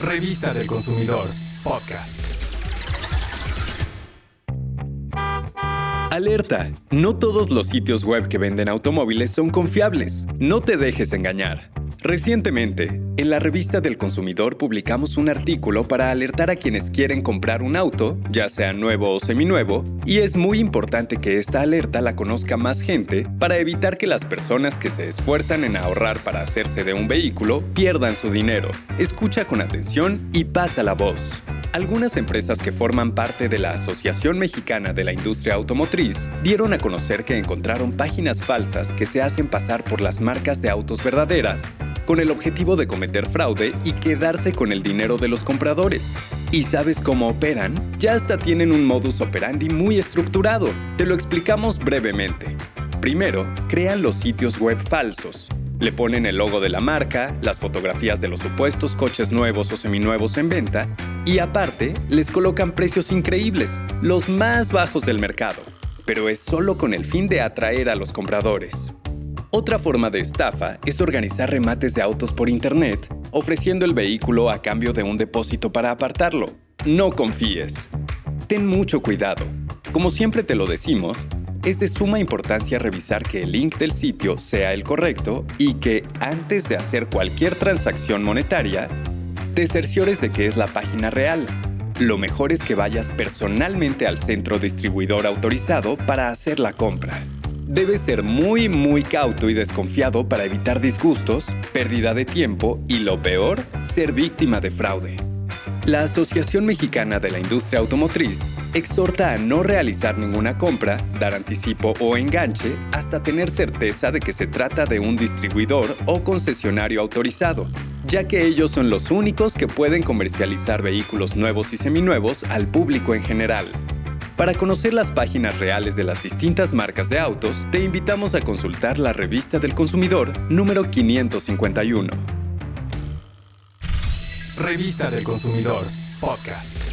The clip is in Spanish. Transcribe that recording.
Revista del Consumidor, podcast. Alerta, no todos los sitios web que venden automóviles son confiables. No te dejes engañar. Recientemente, en la revista del consumidor publicamos un artículo para alertar a quienes quieren comprar un auto, ya sea nuevo o seminuevo, y es muy importante que esta alerta la conozca más gente para evitar que las personas que se esfuerzan en ahorrar para hacerse de un vehículo pierdan su dinero. Escucha con atención y pasa la voz. Algunas empresas que forman parte de la Asociación Mexicana de la Industria Automotriz dieron a conocer que encontraron páginas falsas que se hacen pasar por las marcas de autos verdaderas con el objetivo de cometer fraude y quedarse con el dinero de los compradores. ¿Y sabes cómo operan? Ya hasta tienen un modus operandi muy estructurado. Te lo explicamos brevemente. Primero, crean los sitios web falsos. Le ponen el logo de la marca, las fotografías de los supuestos coches nuevos o seminuevos en venta y aparte les colocan precios increíbles, los más bajos del mercado. Pero es solo con el fin de atraer a los compradores. Otra forma de estafa es organizar remates de autos por Internet, ofreciendo el vehículo a cambio de un depósito para apartarlo. No confíes. Ten mucho cuidado. Como siempre te lo decimos, es de suma importancia revisar que el link del sitio sea el correcto y que antes de hacer cualquier transacción monetaria, te cerciores de que es la página real. Lo mejor es que vayas personalmente al centro distribuidor autorizado para hacer la compra. Debes ser muy muy cauto y desconfiado para evitar disgustos, pérdida de tiempo y lo peor, ser víctima de fraude. La Asociación Mexicana de la Industria Automotriz exhorta a no realizar ninguna compra, dar anticipo o enganche hasta tener certeza de que se trata de un distribuidor o concesionario autorizado, ya que ellos son los únicos que pueden comercializar vehículos nuevos y seminuevos al público en general. Para conocer las páginas reales de las distintas marcas de autos, te invitamos a consultar la revista del consumidor número 551. Revista del Consumidor, podcast.